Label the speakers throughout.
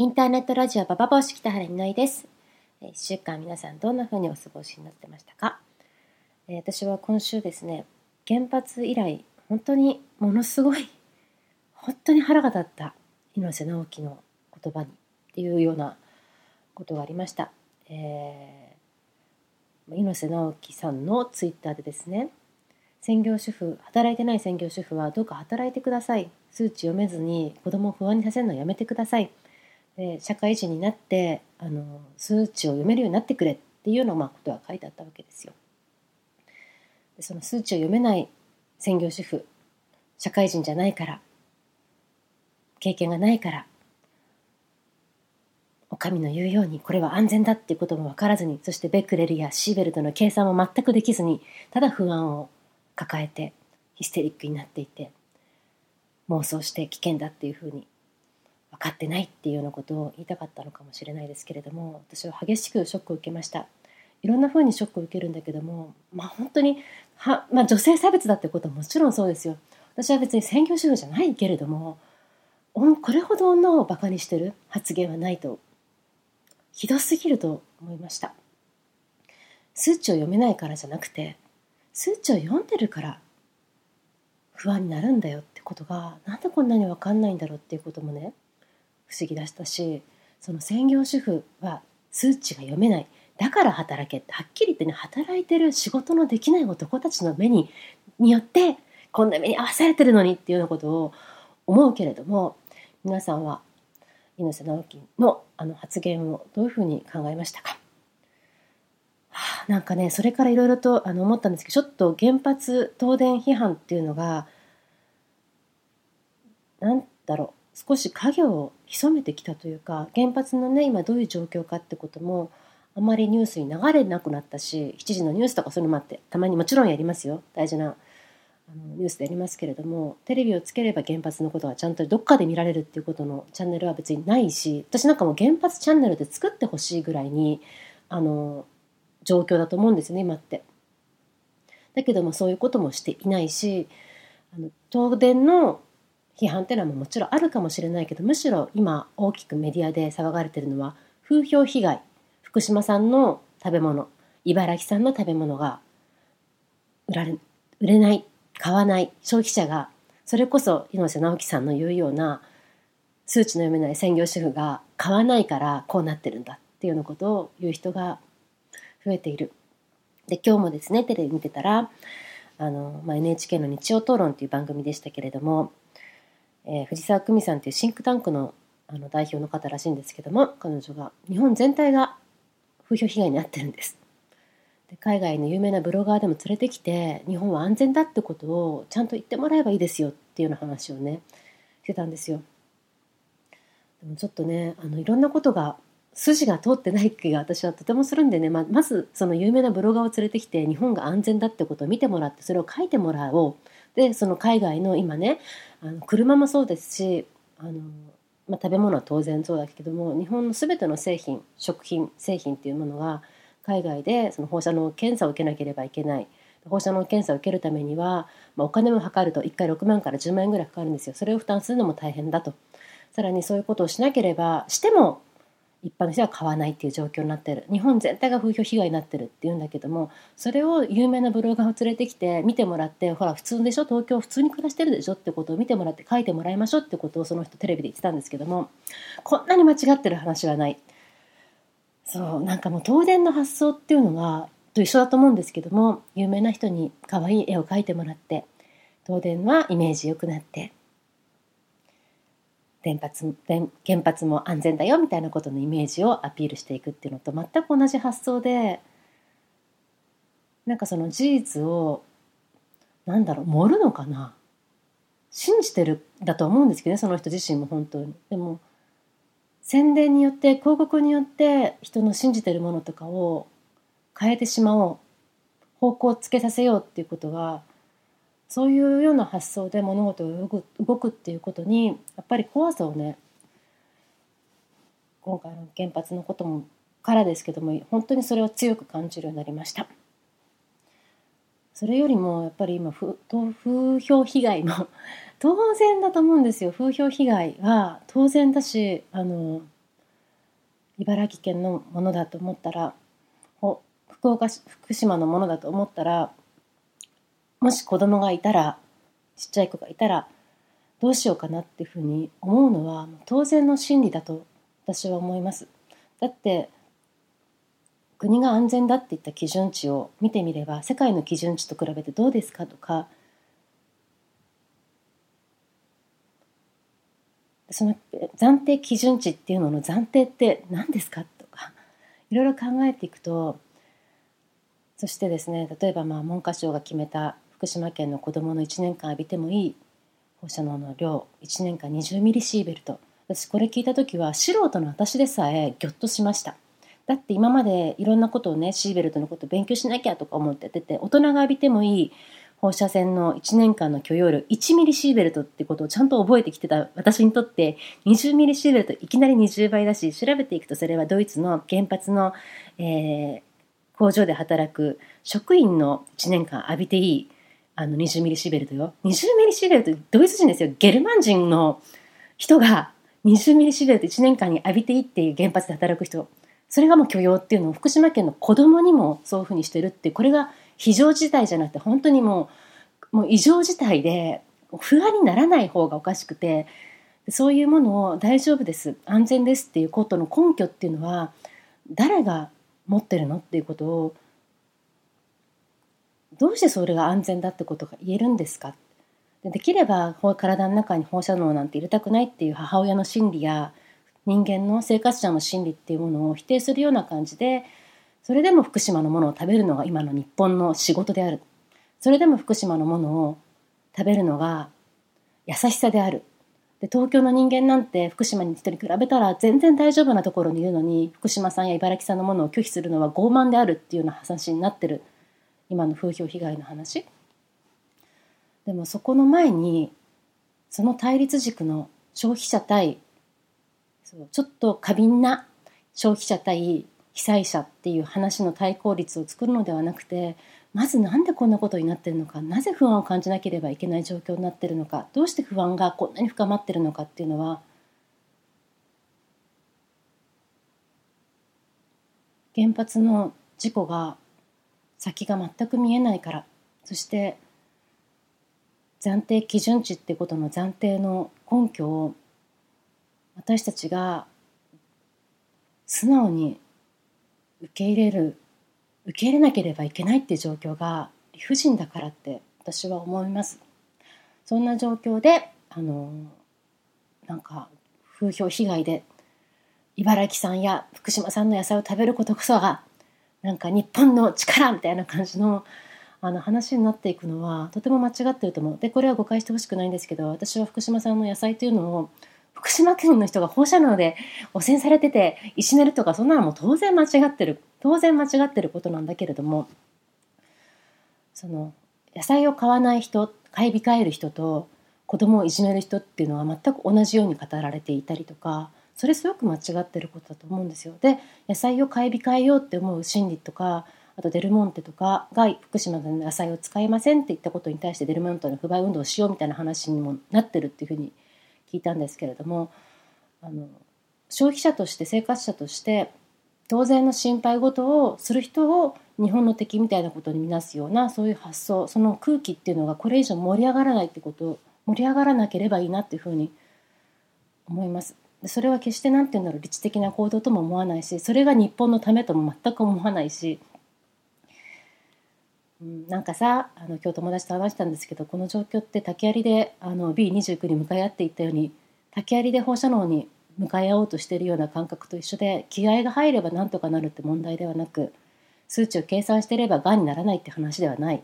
Speaker 1: インターネットラジオババボシ北原みのりです。え週間皆さんどんな風にお過ごしになってましたか、私は今週ですね、原発以来、本当にものすごい、本当に腹が立った猪瀬直樹の言葉にっていうようなことがありました。えー猪瀬直樹さんのツイッターでですね、専業主婦働いてない専業主婦はどうか働いてください数値読めずに子供を不安にさせるのやめてくださいで社会人になってあの数値を読めるようになってくれっていうようなまあことが書いてあったわけですよ。でその数値を読めない専業主婦社会人じゃないから経験がないからお上の言うようにこれは安全だっていうことも分からずにそしてベクレルやシーベルトの計算も全くできずにただ不安を抱えてヒステリックになっていて妄想して危険だっていうふうにかってないっていうようなことを言いたかったのかもしれないですけれども私は激しくショックを受けました。いろんなふうにショックを受けるんだけどもまあ本当には、まあ、女性差別だってことはもちろんそうですよ。私は別に専業主婦じゃないけれどもこれほど女をバカにしてる発言はないとひどすぎると思いました。数値を読めないからじゃなくて数値を読んでるから不安になるんだよってことがなんでこんなに分かんないんだろうっていうこともね不思議だしたしその専業主婦は数値が読めない。だから働けってはっきり言ってね働いてる仕事のできない男たちの目にによってこんな目に遭わされてるのにっていうようなことを思うけれども皆さんは猪瀬直樹のあの発言をどういうふうに考えましたか？はあなんかねそれからいろいろとあの思ったんですけどちょっと原発東電批判っていうのがなんだろう。少し影を潜めてきたというか原発のね今どういう状況かってこともあまりニュースに流れなくなったし7時のニュースとかそういうのもあってたまにもちろんやりますよ大事なあのニュースでやりますけれどもテレビをつければ原発のことはちゃんとどっかで見られるっていうことのチャンネルは別にないし私なんかも原発チャンネルで作ってほしいぐらいにあの状況だと思うんですよね今って。だけどもそういうこともしていないしあの東電の批判っていうのはもちろんあるかもしれないけどむしろ今大きくメディアで騒がれてるのは風評被害福島産の食べ物茨城産の食べ物が売られ売れない買わない消費者がそれこそ猪瀬直樹さんの言うような数値の読めない専業主婦が買わないからこうなってるんだっていうようなことを言う人が増えている。で今日もですねテレビ見てたらあの、まあ、NHK の「日曜討論」っていう番組でしたけれども、えー藤沢久美さんというシンクタンクのあの代表の方らしいんですけども彼女が日本全体が風評被害に遭ってるんです。で海外の有名なブロガーでも連れてきて日本は安全だってことをちゃんと言ってもらえばいいですよっていうような話をねしてたんですよ。でもちょっとねあのいろんなことが筋が通ってない気が私はとてもするんでねままずその有名なブロガーを連れてきて日本が安全だってことを見てもらってそれを書いてもらおうでその海外の今ねあの車もそうですしあの、まあ、食べ物は当然そうだけども日本の全ての製品食品製品っていうものが海外でその放射能検査を受けなければいけない。放射能検査を受けるためには、まあ、お金もかかると1回6万から10万円ぐらいかかるんですよ。それを負担するのも大変だと。さらにそういうことをしなければしても一般の人は買わないっていう状況になってる。日本全体が風評被害になってるっていうんだけどもそれを有名なブロガーを連れてきて見てもらってほら普通でしょ？東京普通に暮らしてるでしょってことを見てもらって書いてもらいましょうってことをその人テレビで言ってたんですけどもこんなに間違ってる話はない。そうなんかもう東電の発想っていうのがと一緒だと思うんですけども有名な人に可愛い絵を描いてもらって東電はイメージ良くなって原発原発も安全だよみたいなことのイメージをアピールしていくっていうのと全く同じ発想でなんかその事実をなんだろう盛るのかな？信じてるだと思うんですけどねその人自身も本当に。でも宣伝によって広告によって人の信じてるものとかを変えてしまおう方向をつけさせようっていうことがそういうような発想で物事が動く動くっていうことにやっぱり怖さをね今回の原発のこともからですけども本当にそれを強く感じるようになりました。それよりもやっぱり今風風評被害も 当然だと思うんですよ風評被害は当然だしあの茨城県のものだと思ったら福岡福島のものだと思ったらもし子供がいたらちっちゃい子がいたらどうしようかなっていうふうに思うのは当然の心理だと私は思います。だって国が安全だって言った基準値を見てみれば世界の基準値と比べてどうですか？とかその暫定基準値っていうのの暫定って何ですか？とかいろいろ考えていくとそしてですね例えばまあ文科省が決めた福島県の子どもの1年間浴びてもいい。放射能の量1年間20ミリシーベルト。私これ聞いた時は素人の私でさえギョッとしました。だって今までいろんなことをねシーベルトのこと勉強しなきゃとか思ってやってて大人が浴びてもいい。放射線の1年間の許容量1ミリシーベルトってことをちゃんと覚えてきてた私にとって。20ミリシーベルトいきなり20倍だし調べていくとそれはドイツの原発の、えー、工場で働く職員の1年間浴びていい。あの20ミリシベルトよ。20ミリシベルトドイツ人ですよ。ゲルマン人の人が20ミリシベルト1年間に浴びていいっていう原発で働く人。それがもう許容っていうのを福島県の子供にもそういうふうにしてるってこれが非常事態じゃなくて本当にもうもう異常事態で不安にならない方がおかしくてそういうものを大丈夫です安全ですっていうことの根拠っていうのは誰が持ってるのっていうことをどうしてそれが安全だってことが言えるんですか？でできれば体の中に放射能なんて入れたくないっていう母親の心理や人間の生活者の心理っていうものを否定するような感じでそれでも福島のものを食べるのが今の日本の仕事である。それでも福島のものを食べるのが優しさである。で東京の人間なんて福島に人に比べたら全然大丈夫なところにいるのに福島さんや茨城さんのものを拒否するのは傲慢であるっていうような話になってる。今の風評被害の話。でもそこの前にその対立軸の消費者対ちょっと過敏な消費者対被災者っていう話の対抗率を作るのではなくてまずなんでこんなことになってるのかなぜ不安を感じなければいけない状況になってるのかどうして不安がこんなに深まってるのかっていうのは原発の事故が先が全く見えないから。そして暫定基準値ってことの暫定の根拠を私たちが素直に受け入れる受け入れなければいけないっていう状況が理不尽だからって私は思います。そんな状況であのなんか風評被害で茨城さんや福島産の野菜を食べることこそがなんか日本の力みたいな感じのあの話になっていくのはとても間違ってると思う。でこれは誤解してほしくないんですけど私は福島産の野菜というのを福島県の人が放射能で汚染されてて石寝るとかそんなのも当然間違ってる当然間違ってることなんだけれどもその野菜を買わない人買い控える人と子供をいじめる人っていうのは全く同じように語られていたりとかそれすごく間違ってることだと思うんですよ。で野菜を買い控えようって思う心理とかあとデルモンテとかが福島の野菜を使いませんって言ったことに対してデルモンテの不買運動をしようみたいな話にもなってるっていうふうに聞いたんですけれどもあの消費者として生活者として当然の心配事をする人を日本の敵みたいなことに見なすようなそういう発想その空気っていうのがこれ以上盛り上がらないってこと盛り上がらなければいいなっていうふうに思います。それは決して何て言うんだろう理知的な行動とも思わないしそれが日本のためとも全く思わないし、うん、なんかさあの今日友達と話したんですけどこの状況って竹槍であの B29 に向かい合っていったように竹槍で放射能に向かい合おうとしているような感覚と一緒で気合が入ればなんとかなるって問題ではなく数値を計算していればがんにならないって話ではない。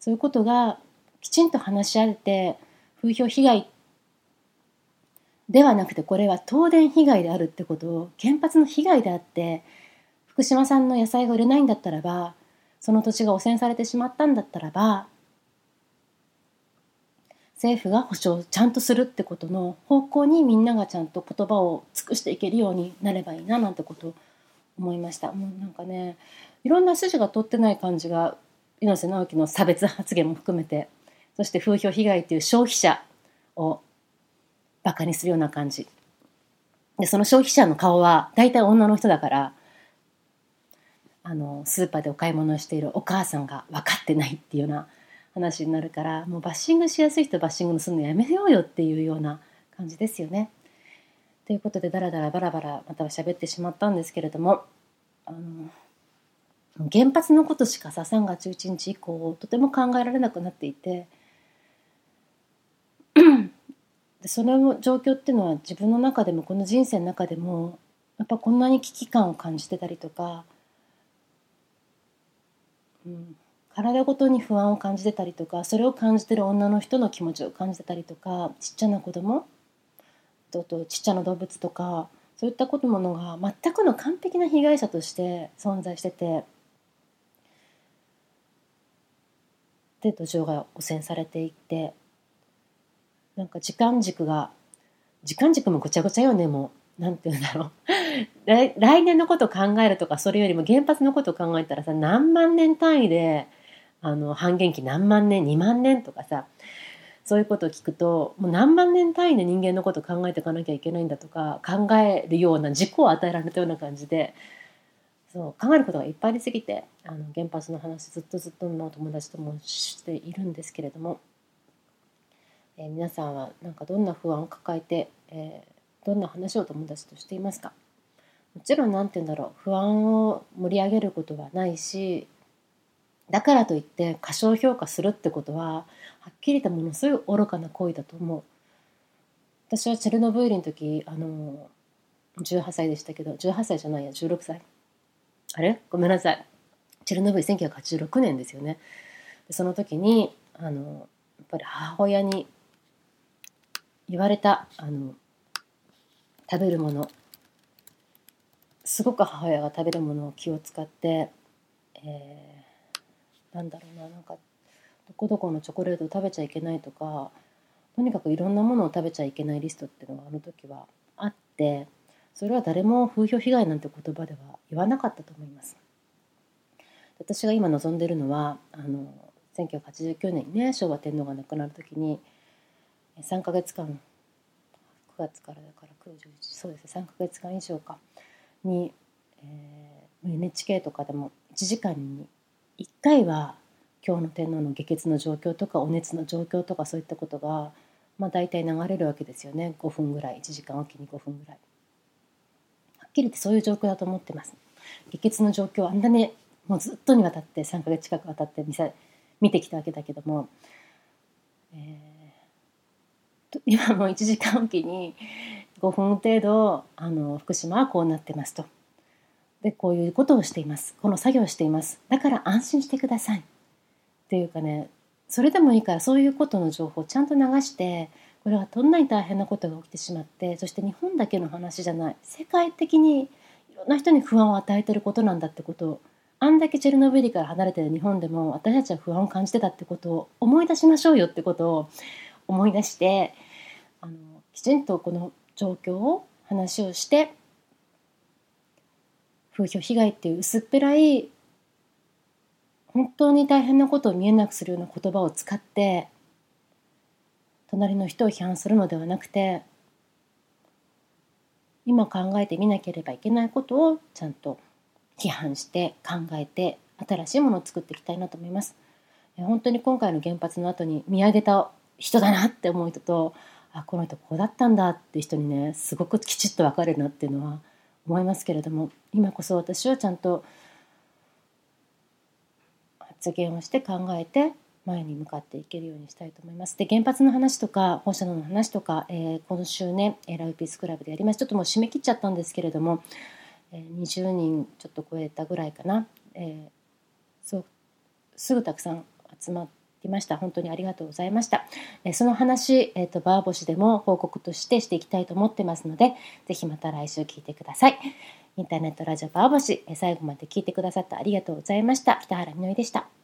Speaker 1: そういうことがきちんと話し合えて風評被害ってではなくてこれは東電被害であるってことを原発の被害であって福島産の野菜が売れないんだったらばその土地が汚染されてしまったんだったらば政府が保障ちゃんとするってことの方向にみんながちゃんと言葉を尽くしていけるようになればいいななんてことを思いました。もうなんかねいろんな筋が通ってない感じが猪瀬直樹の差別発言も含めてそして風評被害という消費者をバカにするような感じで、その消費者の顔は大体女の人だから、あの、スーパーでお買い物しているお母さんが分かってないっていうような話になるから、もうバッシングしやすい人バッシングするのやめようよっていうような感じですよね。ということで、だらだらバラバラまたは喋ってしまったんですけれども、あの、原発のことしかさ、3月11日以降、とても考えられなくなっていて、その状況っていうのは自分の中でもこの人生の中でもやっぱこんなに危機感を感じてたりとか、うん、体ごとに不安を感じてたりとかそれを感じてる女の人の気持ちを感じてたりとかちっちゃな子供ととちっちゃな動物とかそういったことものが全くの完璧な被害者として存在しててで土壌が汚染されていってなんか時間軸が時間軸もごちゃごちゃよねもう。なんて言うんだろう。来年のこと考えるとかそれよりも原発のことを考えたらさ何万年単位であの半減期何万年2万年とかさそういうことを聞くともう何万年単位で人間のこと考えていかなきゃいけないんだとか考えるような軸を与えられたような感じでそう考えることがいっぱいありすぎてあの原発の話ずっとずっとの友達ともしているんですけれども。えー、皆さんはなんかどんな不安を抱えて、えー、どんな話を友達としていますか？もちろん何て言うんだろう。不安を盛り上げることはないしだからといって過小評価するってことははっきりとものすごい愚かな行為だと思う。私はチェルノブイリの時あの18歳でしたけど18歳じゃないや16歳。あれ？ごめんなさい。チェルノブイリ1986年ですよね。その時にあのやっぱり母親に言われたあの食べるものすごく母親が食べるものを気を使って、えー、なんだろうななんかどこどこのチョコレートを食べちゃいけないとかとにかくいろんなものを食べちゃいけないリストっていうのがあの時はあってそれは誰も風評被害なんて言葉では言わなかったと思います。私が今望んでるのはあの1989年にね昭和天皇が亡くなる時に3ヶ月間9月からだから9 1そうです3ヶ月間以上かに、えー、NHK とかでも1時間に1回は今日の天皇の下血の状況とかお熱の状況とかそういったことが、まあ、大体流れるわけですよね5分ぐらい1時間おきに5分ぐらい。はっきり言ってそういう状況だと思ってます。下血の状況あんなねもうずっとにわたって3ヶ月近くわたって見せ見てきたわけだけども、えー今もう1時間おきに5分程度あの福島はこうなってますと。でこういうことをしています。この作業をしています。だから安心してください。っていうかねそれでもいいからそういうことの情報をちゃんと流してこれはどんなに大変なことが起きてしまってそして日本だけの話じゃない。世界的にいろんな人に不安を与えてることなんだってことをあんだけチェルノブイリから離れてる日本でも私たちは不安を感じてたってことを思い出しましょうよってことを思い出してあのきちんとこの状況を話をして風評被害っていう薄っぺらい本当に大変なことを見えなくするような言葉を使って隣の人を批判するのではなくて今考えてみなければいけないことをちゃんと批判して考えて新しいものを作っていきたいなと思います。本当に今回の原発の後に見上げた人だなって思う人とあこの人こうだったんだって人にねすごくきちっと分かるなっていうのは思いますけれども今こそ私はちゃんと発言をして考えて前に向かっていけるようにしたいと思います。で原発の話とか放射能の話とか、えー、今週ねラウピースクラブでやりますちょっともう締め切っちゃったんですけれども、えー、20人ちょっと超えたぐらいかな、えー、そうすぐたくさん集まってきました。本当にありがとうございました。えその話、えーと、バーボシでも報告としてしていきたいと思ってますので、ぜひまた来週聞いてください。インターネットラジオバーボシ、え最後まで聞いてくださってありがとうございました。北原みのりでした。